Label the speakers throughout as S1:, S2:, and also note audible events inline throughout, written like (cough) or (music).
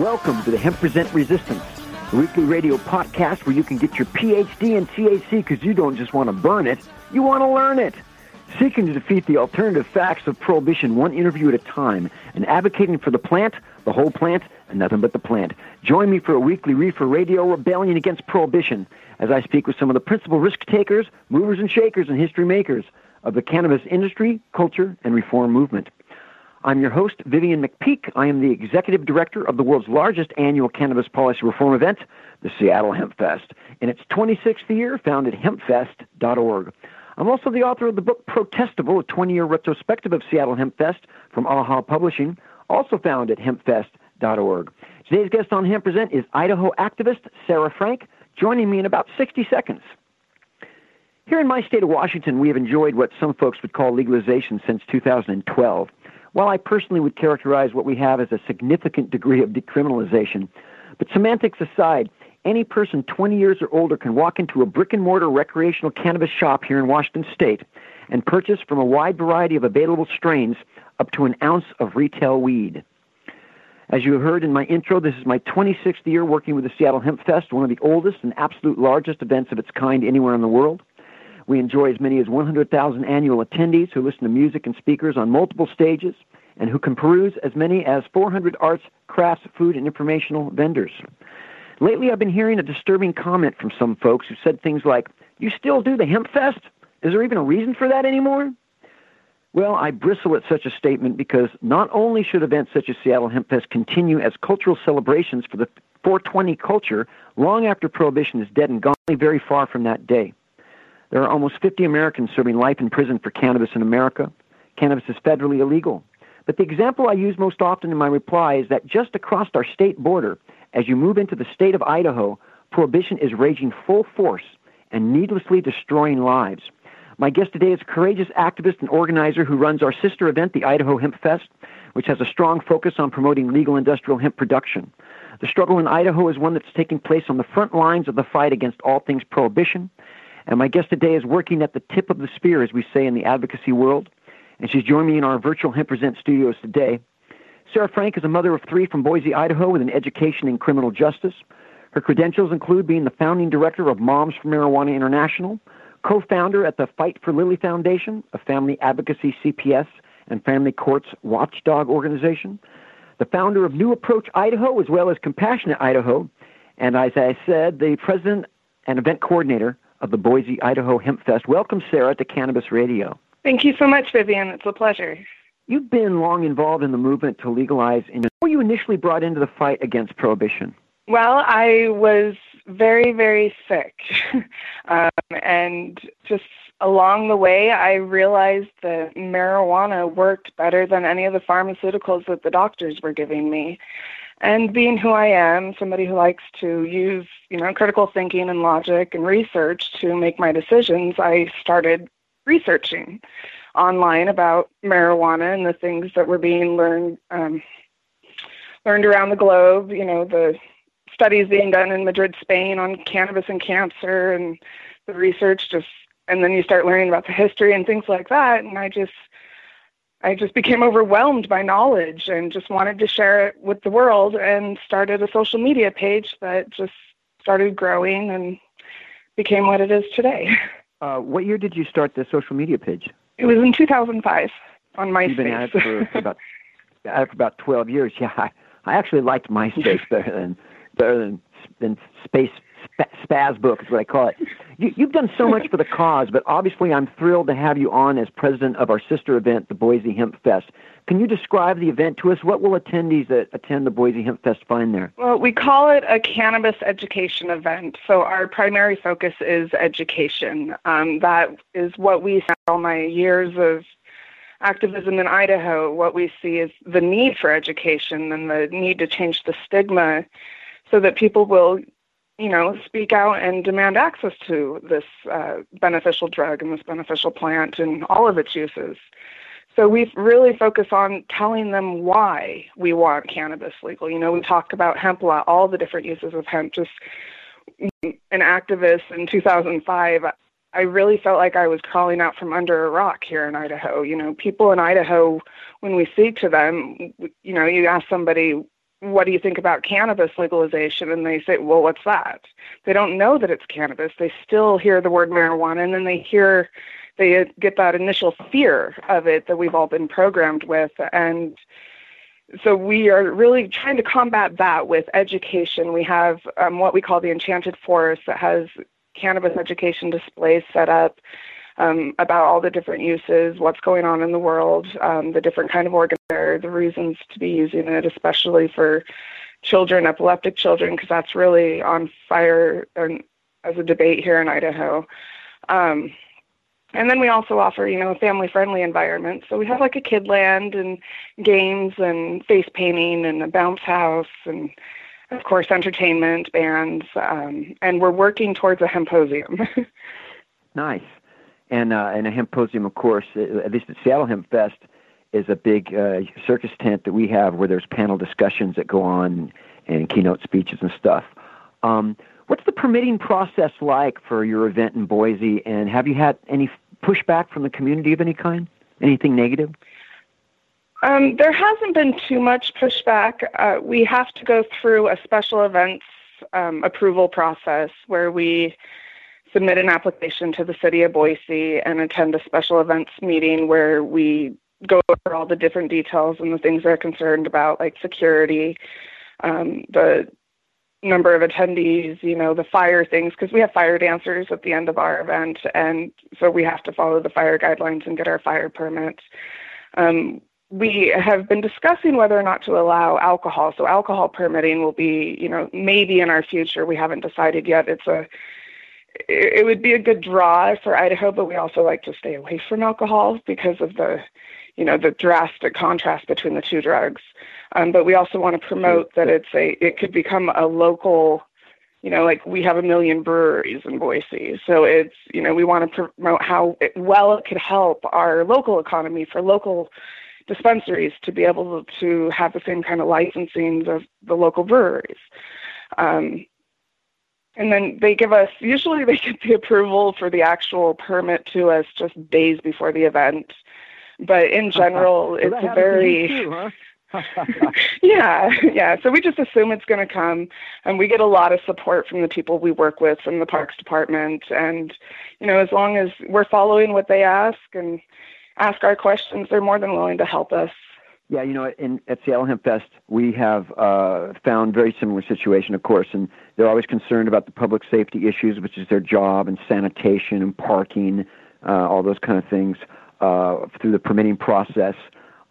S1: Welcome to the Hemp Present Resistance, a weekly radio podcast where you can get your PhD in THC because you don't just want to burn it, you want to learn it. Seeking to defeat the alternative facts of prohibition one interview at a time and advocating for the plant, the whole plant, and nothing but the plant. Join me for a weekly reefer radio rebellion against prohibition as I speak with some of the principal risk takers, movers and shakers, and history makers of the cannabis industry, culture, and reform movement. I'm your host, Vivian McPeak. I am the executive director of the world's largest annual cannabis policy reform event, the Seattle Hemp Fest, in its 26th year, founded at hempfest.org. I'm also the author of the book Protestival, a 20 year retrospective of Seattle Hemp Fest from AHA Publishing, also found at hempfest.org. Today's guest on Hemp Present is Idaho activist Sarah Frank, joining me in about 60 seconds. Here in my state of Washington, we have enjoyed what some folks would call legalization since 2012. While I personally would characterize what we have as a significant degree of decriminalization, but semantics aside, any person 20 years or older can walk into a brick and mortar recreational cannabis shop here in Washington state and purchase from a wide variety of available strains up to an ounce of retail weed. As you heard in my intro, this is my 26th year working with the Seattle Hemp Fest, one of the oldest and absolute largest events of its kind anywhere in the world. We enjoy as many as 100,000 annual attendees who listen to music and speakers on multiple stages and who can peruse as many as 400 arts, crafts, food, and informational vendors. Lately, I've been hearing a disturbing comment from some folks who said things like, You still do the Hemp Fest? Is there even a reason for that anymore? Well, I bristle at such a statement because not only should events such as Seattle Hemp Fest continue as cultural celebrations for the 420 culture long after Prohibition is dead and gone, very far from that day. There are almost 50 Americans serving life in prison for cannabis in America. Cannabis is federally illegal. But the example I use most often in my reply is that just across our state border, as you move into the state of Idaho, prohibition is raging full force and needlessly destroying lives. My guest today is a courageous activist and organizer who runs our sister event, the Idaho Hemp Fest, which has a strong focus on promoting legal industrial hemp production. The struggle in Idaho is one that's taking place on the front lines of the fight against all things prohibition, and my guest today is working at the tip of the spear, as we say in the advocacy world. And she's joined me in our virtual Hemp Present studios today. Sarah Frank is a mother of three from Boise, Idaho, with an education in criminal justice. Her credentials include being the founding director of Moms for Marijuana International, co founder at the Fight for Lily Foundation, a family advocacy CPS and family courts watchdog organization, the founder of New Approach Idaho, as well as Compassionate Idaho, and as I said, the president and event coordinator of the Boise, Idaho Hemp Fest. Welcome, Sarah, to Cannabis Radio.
S2: Thank you so much, Vivian. It's a pleasure.
S1: You've been long involved in the movement to legalize. In- How were you initially brought into the fight against prohibition?
S2: Well, I was very, very sick. (laughs) um, and just along the way, I realized that marijuana worked better than any of the pharmaceuticals that the doctors were giving me. And being who I am, somebody who likes to use, you know, critical thinking and logic and research to make my decisions, I started researching online about marijuana and the things that were being learned um, learned around the globe. You know, the studies being done in Madrid, Spain, on cannabis and cancer, and the research just, and then you start learning about the history and things like that. And I just I just became overwhelmed by knowledge and just wanted to share it with the world and started a social media page that just started growing and became what it is today.
S1: Uh, what year did you start the social media page?
S2: It was in 2005 on MySpace.
S1: You've been at it for, (laughs) about at it for about 12 years. Yeah, I, I actually liked MySpace (laughs) better than better than than Space spaz book is what I call it. You, you've done so much for the cause, but obviously I'm thrilled to have you on as president of our sister event, the Boise Hemp Fest. Can you describe the event to us? What will attendees that attend the Boise Hemp Fest find there?
S2: Well, we call it a cannabis education event. So our primary focus is education. Um, that is what we all my years of activism in Idaho. What we see is the need for education and the need to change the stigma so that people will you know, speak out and demand access to this uh, beneficial drug and this beneficial plant and all of its uses. So we really focus on telling them why we want cannabis legal. You know, we talk about hemp law, all the different uses of hemp. Just an activist in 2005, I really felt like I was crawling out from under a rock here in Idaho. You know, people in Idaho, when we speak to them, you know, you ask somebody, what do you think about cannabis legalization? And they say, well, what's that? They don't know that it's cannabis. They still hear the word marijuana and then they hear, they get that initial fear of it that we've all been programmed with. And so we are really trying to combat that with education. We have um, what we call the Enchanted Forest that has cannabis education displays set up um, about all the different uses, what's going on in the world, um, the different kind of organ the reasons to be using it, especially for children, epileptic children, because that's really on fire as a debate here in Idaho. Um, and then we also offer, you know, a family-friendly environment. So we have like a kid land and games and face painting and a bounce house and, of course, entertainment, bands, um, and we're working towards a hemposium. (laughs)
S1: nice and uh, and a hemposium, of course, at least at Seattle Hemp Fest, is a big uh, circus tent that we have where there's panel discussions that go on and keynote speeches and stuff. Um, what's the permitting process like for your event in Boise, and have you had any pushback from the community of any kind? Anything negative?
S2: Um, there hasn't been too much pushback. Uh, we have to go through a special events um, approval process where we submit an application to the city of Boise and attend a special events meeting where we go over all the different details and the things they're concerned about, like security, um, the number of attendees, you know, the fire things, because we have fire dancers at the end of our event, and so we have to follow the fire guidelines and get our fire permits. Um, we have been discussing whether or not to allow alcohol. So alcohol permitting will be, you know, maybe in our future. We haven't decided yet. It's a it would be a good draw for Idaho, but we also like to stay away from alcohol because of the, you know, the drastic contrast between the two drugs. Um, but we also want to promote that it's a, it could become a local, you know, like we have a million breweries in Boise, so it's, you know, we want to promote how it, well it could help our local economy for local dispensaries to be able to have the same kind of licensing of the local breweries. Um, and then they give us usually they get the approval for the actual permit to us just days before the event. But in (laughs) general it's a very
S1: too, huh? (laughs) (laughs)
S2: yeah yeah. So we just assume it's going to come and we get a lot of support from the people we work with from the parks department. And you know as long as we're following what they ask and ask our questions they're more than willing to help us
S1: yeah, you know, in, at Seattle Hemp Fest, we have uh, found very similar situation, of course, and they're always concerned about the public safety issues, which is their job, and sanitation and parking, uh, all those kind of things uh, through the permitting process.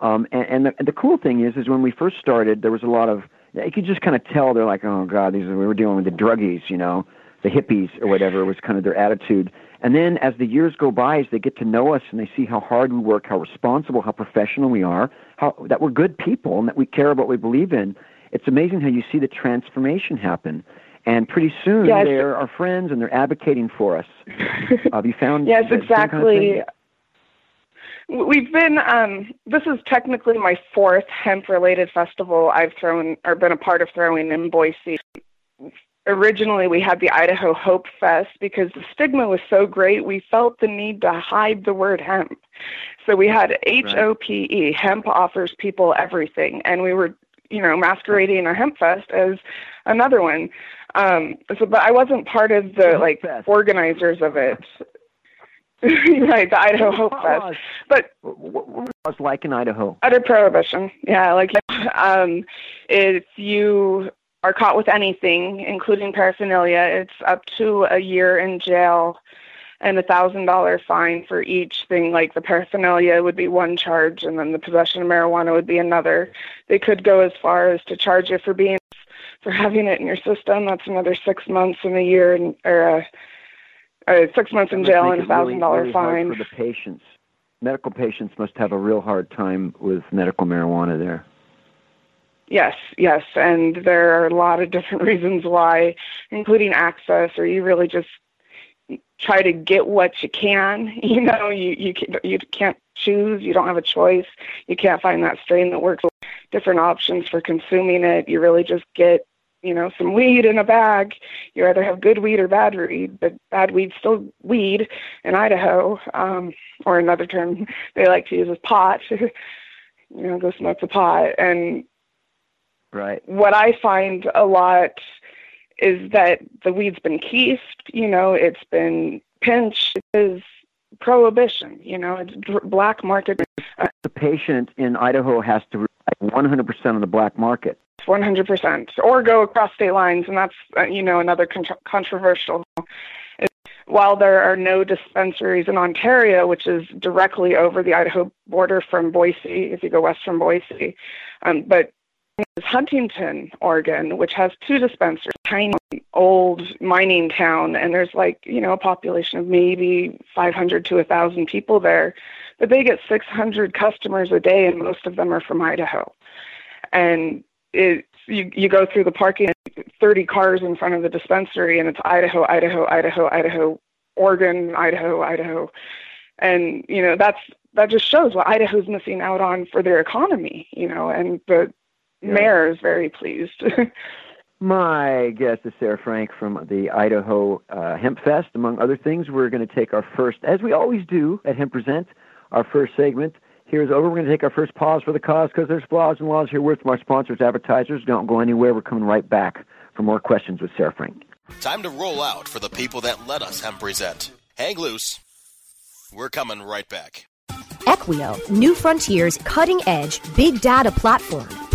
S1: Um, and and the, and the cool thing is, is when we first started, there was a lot of you could just kind of tell they're like, oh god, these are, we were dealing with the druggies, you know, the hippies or whatever was kind of their attitude. And then as the years go by, as they get to know us and they see how hard we work, how responsible, how professional we are, how that we're good people and that we care about what we believe in, it's amazing how you see the transformation happen. And pretty soon
S2: yes.
S1: they're our friends and they're advocating for us. (laughs) Have you found?
S2: yes, exactly. Kind of We've been. Um, this is technically my fourth hemp-related festival I've thrown or been a part of throwing in Boise originally we had the Idaho Hope Fest because the stigma was so great, we felt the need to hide the word hemp. So we had H O P E, hemp offers people everything. And we were, you know, masquerading our hemp fest as another one. Um, so, but I wasn't part of the like fest. organizers of it. (laughs) right, the Idaho Hope Fest. But
S1: what was like in Idaho?
S2: Utter prohibition. Yeah, like um, if you are caught with anything, including paraphernalia, it's up to a year in jail and a thousand dollar fine for each thing. Like the paraphernalia would be one charge, and then the possession of marijuana would be another. They could go as far as to charge you for being for having it in your system. That's another six months and a year, and or uh, uh, six months in jail and a thousand dollar
S1: really
S2: fine.
S1: for the patients, medical patients must have a real hard time with medical marijuana there.
S2: Yes, yes, and there are a lot of different (laughs) reasons why, including access, or you really just try to get what you can. (laughs) You know, you you you can't choose. You don't have a choice. You can't find that strain that works. Different options for consuming it. You really just get you know some weed in a bag. You either have good weed or bad weed, but bad weed's still weed in Idaho, um, or another term (laughs) they like to use is pot. you know, go smoke the pot, and
S1: Right.
S2: What I find a lot is that the weed's been keefed, you know, it's been pinched, is prohibition, you know, it's black market.
S1: the patient in Idaho has to rely 100% on the black market.
S2: 100%, or go across state lines, and that's, uh, you know, another controversial. While there are no dispensaries in Ontario, which is directly over the Idaho border from Boise, if you go west from Boise, um, but is Huntington, Oregon, which has two dispensaries, tiny old mining town, and there's like, you know, a population of maybe 500 to 1,000 people there. But they get 600 customers a day, and most of them are from Idaho. And it, you, you go through the parking, 30 cars in front of the dispensary, and it's Idaho, Idaho, Idaho, Idaho, Oregon, Idaho, Idaho. And, you know, that's that just shows what Idaho's missing out on for their economy, you know, and the yeah. mayor is very pleased. (laughs)
S1: My guest is Sarah Frank from the Idaho uh, Hemp Fest. Among other things, we're going to take our first, as we always do at Hemp Present, our first segment. Here's over. We're going to take our first pause for the cause because there's flaws and laws here with our sponsors, advertisers. Don't go anywhere. We're coming right back for more questions with Sarah Frank.
S3: Time to roll out for the people that let us Hemp Present. Hang loose. We're coming right back.
S4: Equio, New Frontier's cutting edge big data platform,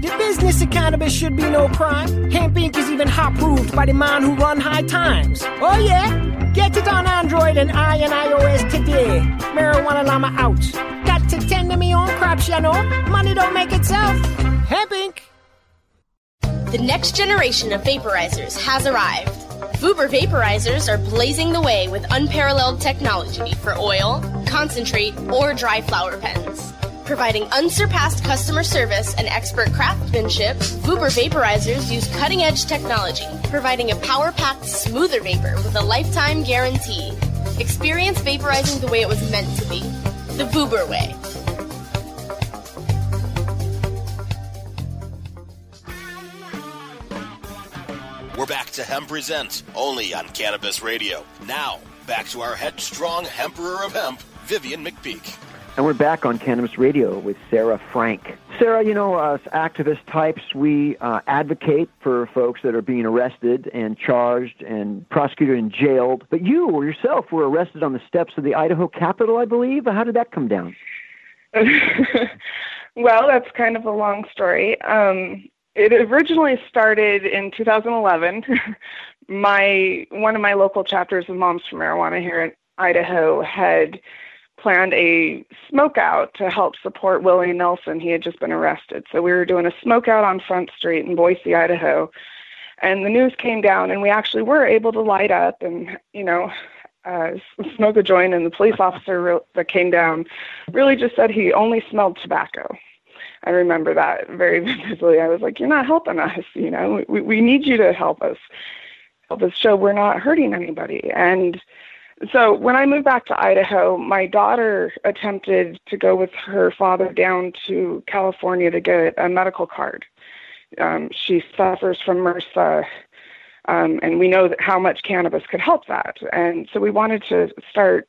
S5: The business of cannabis should be no crime. Hemp Inc. is even hot proved by the man who run high times. Oh yeah? Get it on Android and I and iOS today. Marijuana Llama out. Got to tend to me own crops, you know. Money don't make itself. Hemp Inc.
S6: The next generation of vaporizers has arrived. Vuber vaporizers are blazing the way with unparalleled technology for oil, concentrate, or dry flower pens. Providing unsurpassed customer service and expert craftsmanship, Vuber vaporizers use cutting edge technology, providing a power packed, smoother vapor with a lifetime guarantee. Experience vaporizing the way it was meant to be the Vuber way.
S3: We're back to Hemp Present, only on Cannabis Radio. Now, back to our headstrong Emperor of Hemp, Vivian McPeak.
S1: And we're back on Cannabis Radio with Sarah Frank. Sarah, you know, us activist types, we uh, advocate for folks that are being arrested and charged and prosecuted and jailed. But you or yourself were arrested on the steps of the Idaho Capitol, I believe. How did that come down? (laughs)
S2: well, that's kind of a long story. Um, it originally started in 2011. (laughs) my one of my local chapters of Moms for Marijuana here in Idaho had planned a smoke out to help support Willie Nelson. He had just been arrested. So we were doing a smoke out on Front Street in Boise, Idaho. And the news came down, and we actually were able to light up and, you know, uh, (laughs) smoke a joint. And the police officer re- that came down really just said he only smelled tobacco. I remember that very (laughs) vividly. I was like, "You're not helping us. You know, we we need you to help us, help us show we're not hurting anybody." And so when I moved back to Idaho, my daughter attempted to go with her father down to California to get a medical card. Um, she suffers from MRSA, um, and we know how much cannabis could help that. And so we wanted to start,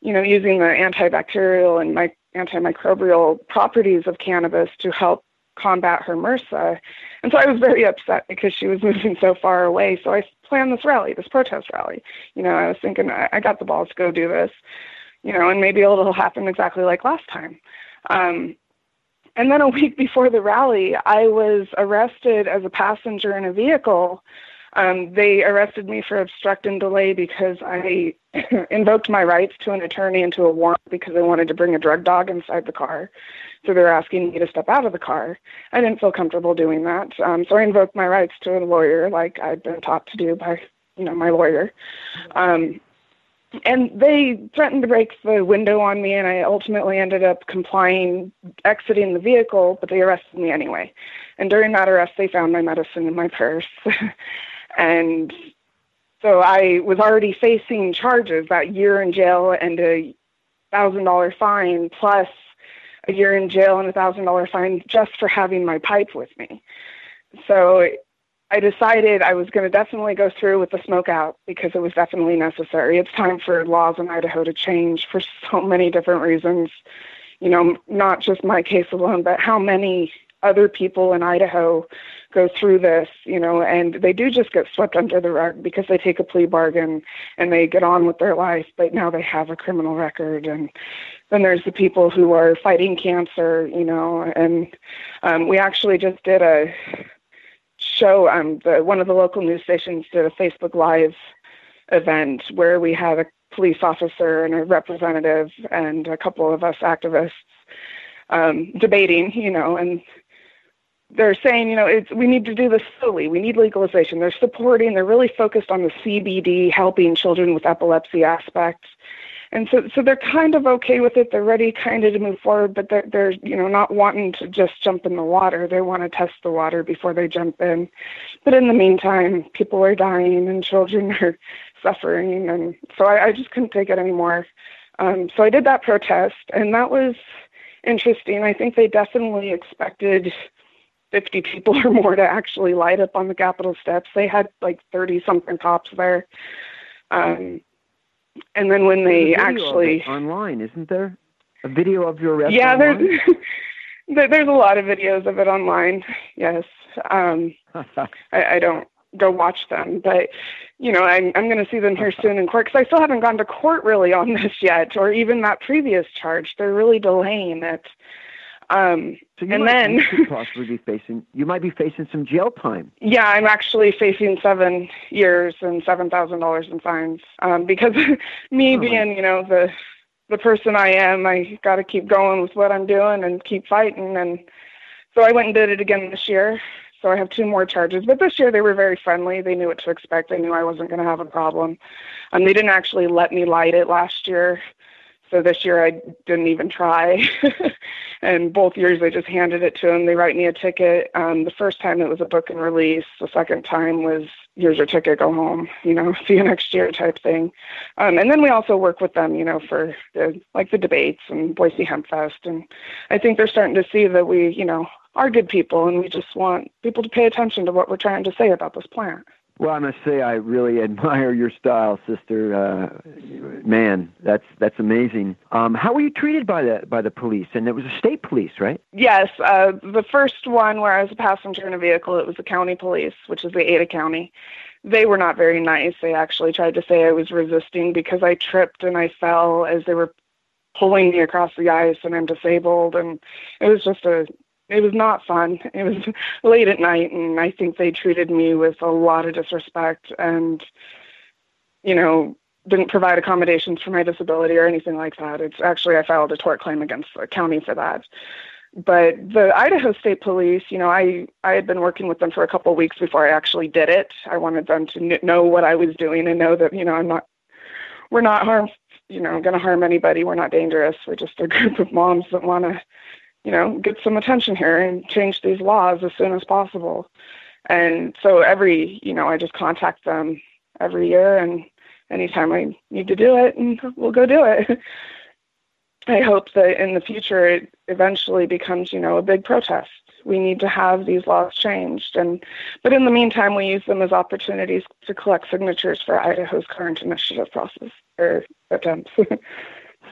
S2: you know, using the antibacterial and my, antimicrobial properties of cannabis to help combat her MRSA. And so I was very upset because she was (laughs) moving so far away. So I planned this rally, this protest rally. You know, I was thinking I, I got the balls to go do this, you know, and maybe it'll happen exactly like last time. Um, and then a week (laughs) before the rally, I was arrested as a passenger in a vehicle. Um, they arrested me for obstruct and delay because I (clears throat) invoked my rights to an attorney and to a warrant because I wanted to bring a drug dog inside the car. So they're asking me to step out of the car. I didn't feel comfortable doing that. Um, so I invoked my rights to a lawyer, like I'd been taught to do by, you know, my lawyer. Um, and they threatened to break the window on me, and I ultimately ended up complying, exiting the vehicle, but they arrested me anyway. And during that arrest, they found my medicine in my purse. (laughs) and so I was already facing charges that year in jail and a thousand dollar fine plus a year in jail and a thousand dollar fine just for having my pipe with me. So I decided I was going to definitely go through with the smoke out because it was definitely necessary. It's time for laws in Idaho to change for so many different reasons. You know, not just my case alone, but how many other people in Idaho go through this, you know, and they do just get swept under the rug because they take a plea bargain and they get on with their life, but now they have a criminal record. And then there's the people who are fighting cancer, you know, and um, we actually just did a show. Um, the, one of the local news stations did a Facebook Live event where we had a police officer and a representative and a couple of us activists um, debating, you know, and they're saying, you know, it's we need to do this slowly. We need legalization. They're supporting. They're really focused on the CBD helping children with epilepsy aspect, and so so they're kind of okay with it. They're ready, kind of to move forward, but they're they're you know not wanting to just jump in the water. They want to test the water before they jump in. But in the meantime, people are dying and children (laughs) are suffering, and so I, I just couldn't take it anymore. Um, so I did that protest, and that was interesting. I think they definitely expected 50 people or more to actually light up on the Capitol steps. They had like 30 something cops there. Um, and then when they actually
S1: online, isn't there a video of your arrest?
S2: Yeah,
S1: online? (laughs)
S2: there's there's a lot of videos of it online. Yes, um, (laughs) I, I don't go watch them, but you know I'm I'm going to see them here (laughs) soon in court because I still haven't gone to court really on this yet, or even that previous charge. They're really delaying it. Um,
S1: so
S2: and
S1: might,
S2: then
S1: you (laughs) could possibly be facing you might be facing some jail time.
S2: Yeah, I'm actually facing seven years and seven thousand dollars in fines um, because (laughs) me oh, being you know the the person I am, I got to keep going with what I'm doing and keep fighting. And so I went and did it again this year. So I have two more charges. But this year they were very friendly. They knew what to expect. They knew I wasn't going to have a problem. And um, they didn't actually let me light it last year. So this year I didn't even try. (laughs) and both years I just handed it to them. They write me a ticket. Um, the first time it was a book and release. The second time was here's your ticket, go home. (laughs) You know, see you next year type thing. Um, and then we also work with them, you know, for the, like the debates and Boise Hemp Fest. And I think they're starting to see that we, you know, are good people and we just want people to pay attention to what we're trying to say about this plant.
S1: Well, I must say I really (laughs) admire your style, sister. Uh, man, that's that's amazing. Um, how were you treated by the by the police? And it was a state police, right?
S2: Yes, uh, the first one where I was a passenger in a vehicle, it was the county police, which is the Ada County. They were not very nice. They actually tried to say I was resisting because I tripped and I fell as they were pulling me across the ice and I'm disabled and it was just a it was not fun. It was (laughs) late at night, and I think they treated me with a lot of disrespect and, you know, didn't provide accommodations for my disability or anything like that. It's actually, I filed a tort claim against the county for that. But the Idaho State Police, you know, I, I had been working with them for a couple of weeks before I actually did it. I wanted them to know what I was doing and know that, you know, I'm not, we're not harm, you know, going to harm anybody. We're not dangerous. We're just a (laughs) group of moms that want to you know, get some attention here and change these laws as soon as possible. And so every, you know, I just contact them every year and anytime I need to do it and we'll go do it. (laughs) I hope that in the future it eventually becomes, you know, a big protest. We need to have these laws changed and but in the meantime we use them as opportunities to collect signatures for Idaho's current initiative process or attempts. (laughs)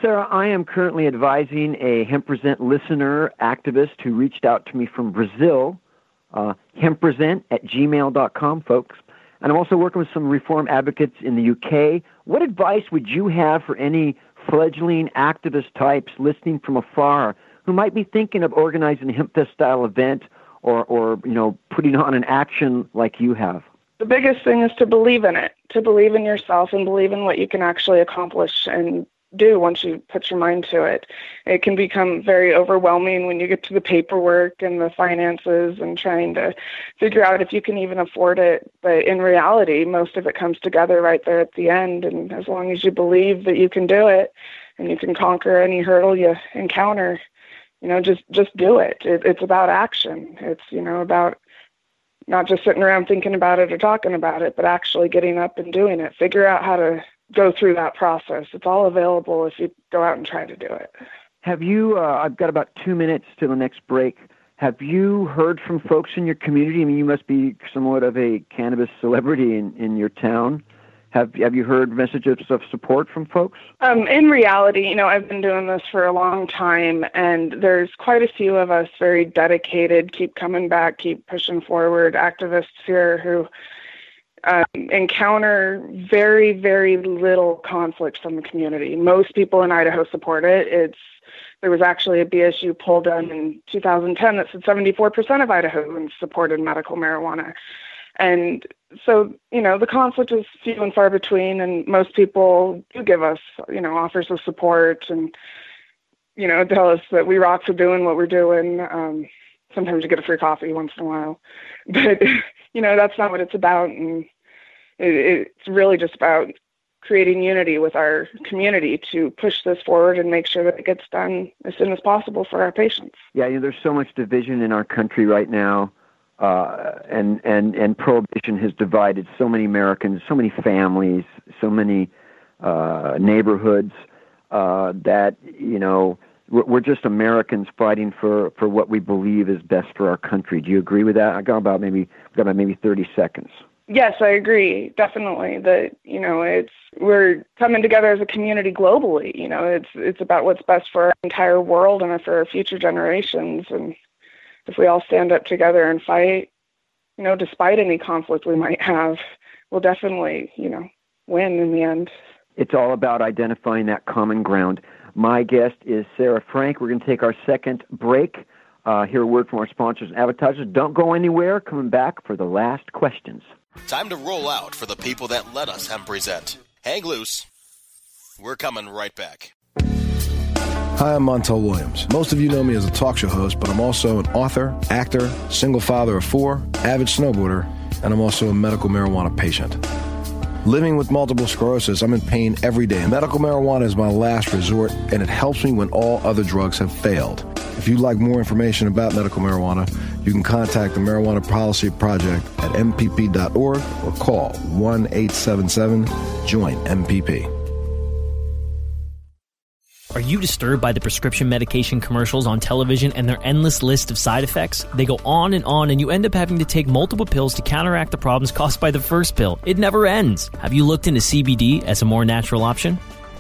S1: Sarah, I am currently advising a Hempresent listener activist who reached out to me from Brazil, uh, hempresent at gmail.com, folks. And I'm also working with some reform advocates in the UK. What advice would you have for any fledgling activist types listening from afar who might be thinking of organizing a HempFest style event or, or, you know, putting on an action like you have?
S2: The biggest thing is to believe in it, to believe in yourself and believe in what you can actually accomplish and do once you put your mind to it. It can become very overwhelming when you get to the paperwork and the finances and trying to figure out if you can even afford it. But in reality, most of it comes together right there at the end. And as long as you believe that you can do it and you can conquer any hurdle you encounter, you know, just just do it. it it's about action. It's you know about not just sitting around thinking about it or talking about it, but actually getting up and doing it. Figure out how to go through that process. It's all available if you go out and try to do it.
S1: Have you? Uh, I've got about two minutes to the next break. Have you heard from folks in your community? I mean, you must be somewhat of a cannabis celebrity in, in your town. Have Have you heard messages of support from folks?
S2: Um, in reality, you know, I've been doing this for a long time, and there's quite a few of us very dedicated, keep coming back, keep pushing forward activists here who um, encounter very, very little conflict from the community. Most people in Idaho support it. It's there was actually a BSU poll done in 2010 that said 74% of Idahoans supported medical marijuana. And so, you know, the conflict is few and far between, and most people do give us, you know, offers of support and, you know, tell us that we rock for doing what we're doing. Um, sometimes you get a free coffee once in a while, (laughs) but, you know, that's not what it's about. And it, it's really just about creating unity with our community to push this forward and make sure that it gets done as soon as possible for our patients.
S1: Yeah, you know, there's so much division in our country right now, uh, and and and prohibition has divided so many Americans, so many families, so many uh, neighborhoods uh, that you know we're just Americans fighting for, for what we believe is best for our country. Do you agree with that? I got about maybe got about maybe 30 seconds.
S2: Yes, I agree. Definitely that you know it's we're coming together as a community globally. You know, it's it's about what's best for our entire world and for our future generations. And if we all stand up together and fight, you know, despite any conflict we might have, we'll definitely you know win in the end.
S1: It's all about identifying that common ground. My guest is Sarah Frank. We're going to take our second break. Uh, hear a word from our sponsors and advertisers. Don't go anywhere. Coming back for the last questions.
S3: Time to roll out for the people that let us hemp present. Hang loose. We're coming right back.
S7: Hi, I'm Montel Williams. Most of you know me as a talk show host, but I'm also an author, actor, single father of four, avid snowboarder, and I'm also a medical marijuana patient. Living with multiple sclerosis, I'm in pain every day. Medical marijuana is my last resort, and it helps me when all other drugs have failed. If you'd like more information about medical marijuana, you can contact the Marijuana Policy Project at MPP.org or call 1 877 JOIN MPP.
S8: Are you disturbed by the prescription medication commercials on television and their endless list of side effects? They go on and on, and you end up having to take multiple pills to counteract the problems caused by the first pill. It never ends. Have you looked into CBD as a more natural option?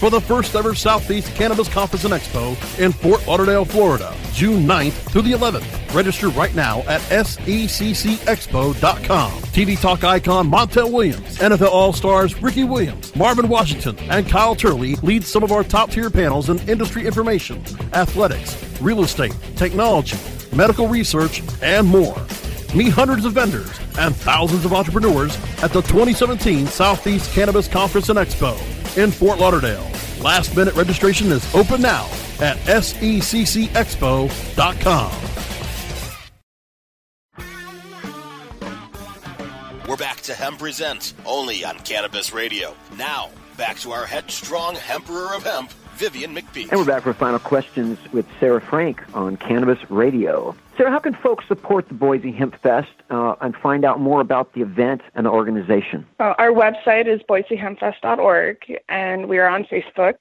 S9: for the first ever Southeast Cannabis Conference and Expo in Fort Lauderdale, Florida, June 9th through the 11th. Register right now at seccexpo.com. TV Talk icon Montel Williams, NFL All-Stars Ricky Williams, Marvin Washington, and Kyle Turley lead some of our top-tier panels in industry information, athletics, real estate, technology, medical research, and more. Meet hundreds of vendors and thousands of entrepreneurs at the 2017 Southeast Cannabis Conference and Expo in Fort Lauderdale. Last minute registration is open now at seccexpo.com.
S3: We're back to Hemp Present, only on Cannabis Radio. Now, back to our headstrong Emperor of Hemp, Vivian McPeak.
S1: And we're back for final questions with Sarah Frank on Cannabis Radio. Sarah, how can folks support the Boise Hemp Fest uh, and find out more about the event and the organization?
S2: Uh, our website is boisehempfest.org, and we are on Facebook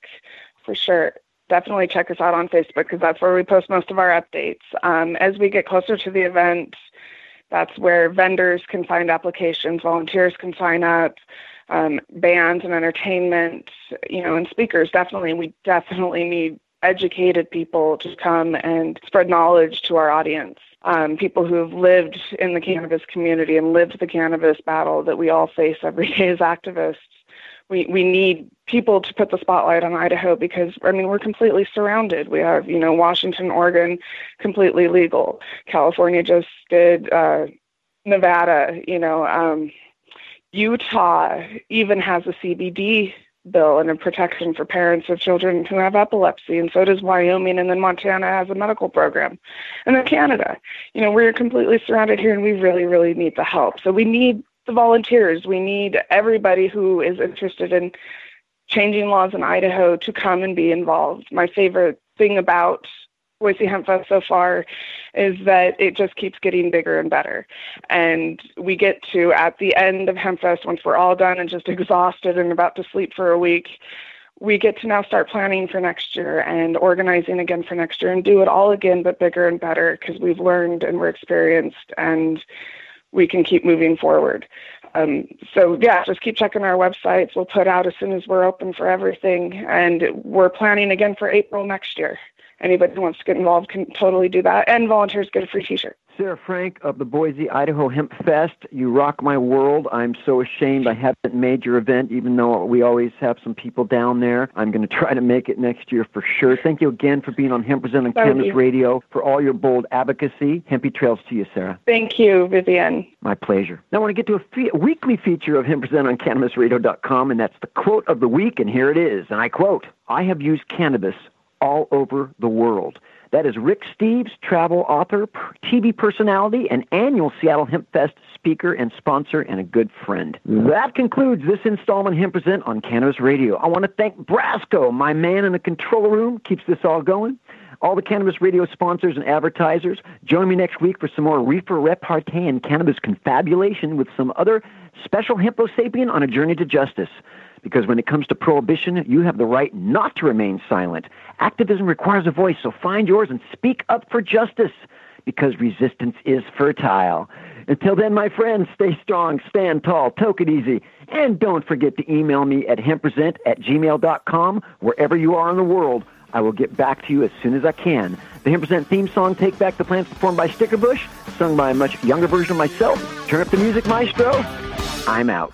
S2: for sure. Definitely check us out on Facebook because that's where we post most of our updates. Um, as we get closer to the event, that's where vendors can find applications, volunteers can sign up, um, bands and entertainment, you know, and speakers. Definitely, we definitely need educated people to come and spread knowledge to our audience. Um, people who have lived in the cannabis community and lived the cannabis battle that we all face every day as activists. We, we need people to put the spotlight on Idaho because I mean we're completely surrounded. We have you know Washington, Oregon, completely legal. California just did. Uh, Nevada, you know, um, Utah even has a CBD bill and a protection for parents of children who have epilepsy, and so does Wyoming, and then Montana has a medical program, and then Canada. You know, we're completely surrounded here, and we really, really need the help. So we need the volunteers. We need everybody who is interested in changing laws in Idaho to come and be involved. My favorite thing about Boise Hemp Fest so far is that it just keeps getting bigger and better. And we get to, at the end of Hemp Fest, once we're all done and just exhausted and about to sleep for a week, we get to now start planning for next year and organizing again for next year and do it all again, but bigger and better because we've learned and we're experienced and we can keep moving forward. Um, so yeah, just keep checking our websites. We'll put out as soon as we're open for everything, and we're planning again for April next year anybody who wants to get involved can totally do that. And volunteers get a free T-shirt.
S1: Sarah Frank of the Boise, Idaho Hemp Fest. You rock my world. I'm so ashamed I haven't made your event, even though we always have some people down there. I'm going to try to make it next year for sure. Thank you again for being on Hemp Present on Cannabis Radio, for all your bold advocacy. Hempy trails to you, Sarah.
S2: Thank you, Vivian.
S1: My pleasure. Now I want to get to a, fe- weekly feature of Hemp Present on CannabisRadio.com, and that's the quote of the week, and here it is. And I quote, I have used cannabis all over the world. That is Rick Steves, travel author, TV personality, and annual Seattle Hemp Fest speaker and sponsor, and a good friend. That concludes this installment Hemp Present on Cannabis Radio. I want to thank Brasco, my man in the control room, keeps this all going. All the Cannabis Radio sponsors and advertisers. Join me next week for some more reefer repartee and cannabis confabulation with some other special Hempo sapien on a journey to justice because when it comes to prohibition, you have the right not to remain silent. Activism requires a voice, so find yours and speak up for justice because resistance is fertile. Until then, my friends, stay strong, stand tall, toke it easy, and don't forget to email me at hempresent at gmail.com. Wherever you are in the world, I will get back to you as soon as I can. The Hempresent theme song, Take Back the Plants, performed by Stickerbush, sung by a much younger version of myself. Turn up the music, maestro. I'm out.